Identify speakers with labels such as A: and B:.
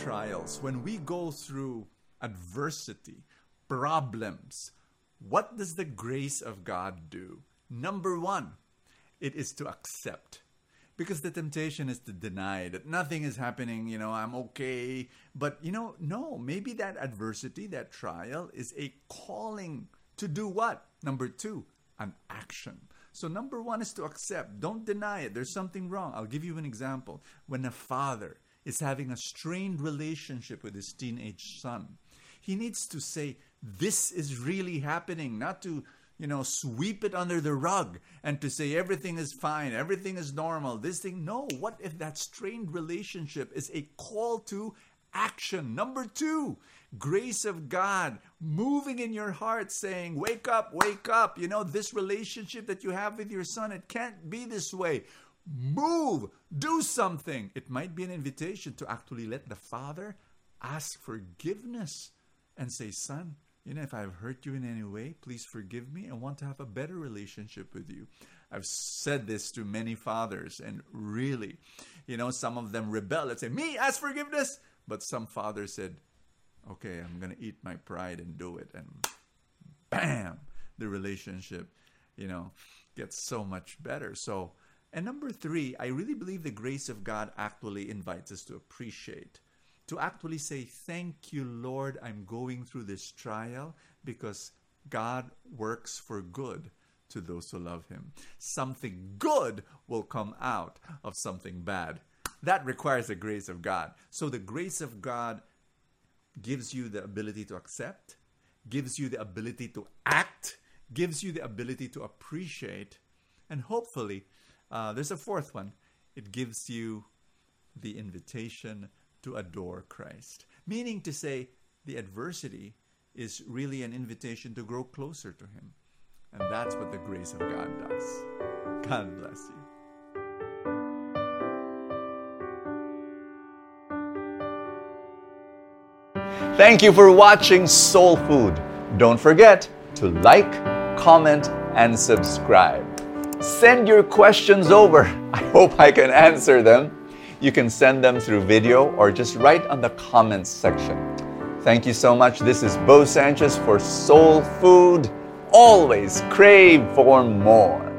A: trials, when we go through adversity, problems, what does the grace of God do? Number one, it is to accept. Because the temptation is to deny that nothing is happening, you know, I'm okay. But, you know, no, maybe that adversity, that trial is a calling to do what? Number two, an action. So, number one is to accept. Don't deny it. There's something wrong. I'll give you an example. When a father is having a strained relationship with his teenage son, he needs to say, This is really happening, not to you know, sweep it under the rug and to say everything is fine, everything is normal, this thing. No, what if that strained relationship is a call to action? Number two, grace of God moving in your heart saying, Wake up, wake up. You know, this relationship that you have with your son, it can't be this way. Move, do something. It might be an invitation to actually let the father ask forgiveness and say, Son, you know, if I've hurt you in any way, please forgive me. I want to have a better relationship with you. I've said this to many fathers, and really, you know, some of them rebel and say, Me, ask forgiveness. But some fathers said, Okay, I'm going to eat my pride and do it. And bam, the relationship, you know, gets so much better. So, and number three, I really believe the grace of God actually invites us to appreciate to actually say, Thank you, Lord, I'm going through this trial because God works for good to those who love Him. Something good will come out of something bad. That requires the grace of God. So the grace of God gives you the ability to accept, gives you the ability to act, gives you the ability to appreciate, and hopefully, uh, there's a fourth one. It gives you the invitation to adore Christ. Meaning to say, the adversity is really an invitation to grow closer to Him. And that's what the grace of God does. God bless you. Thank you for watching Soul Food. Don't forget to like, comment, and subscribe. Send your questions over. I hope I can answer them. You can send them through video or just write on the comments section. Thank you so much. This is Bo Sanchez for Soul Food. Always crave for more.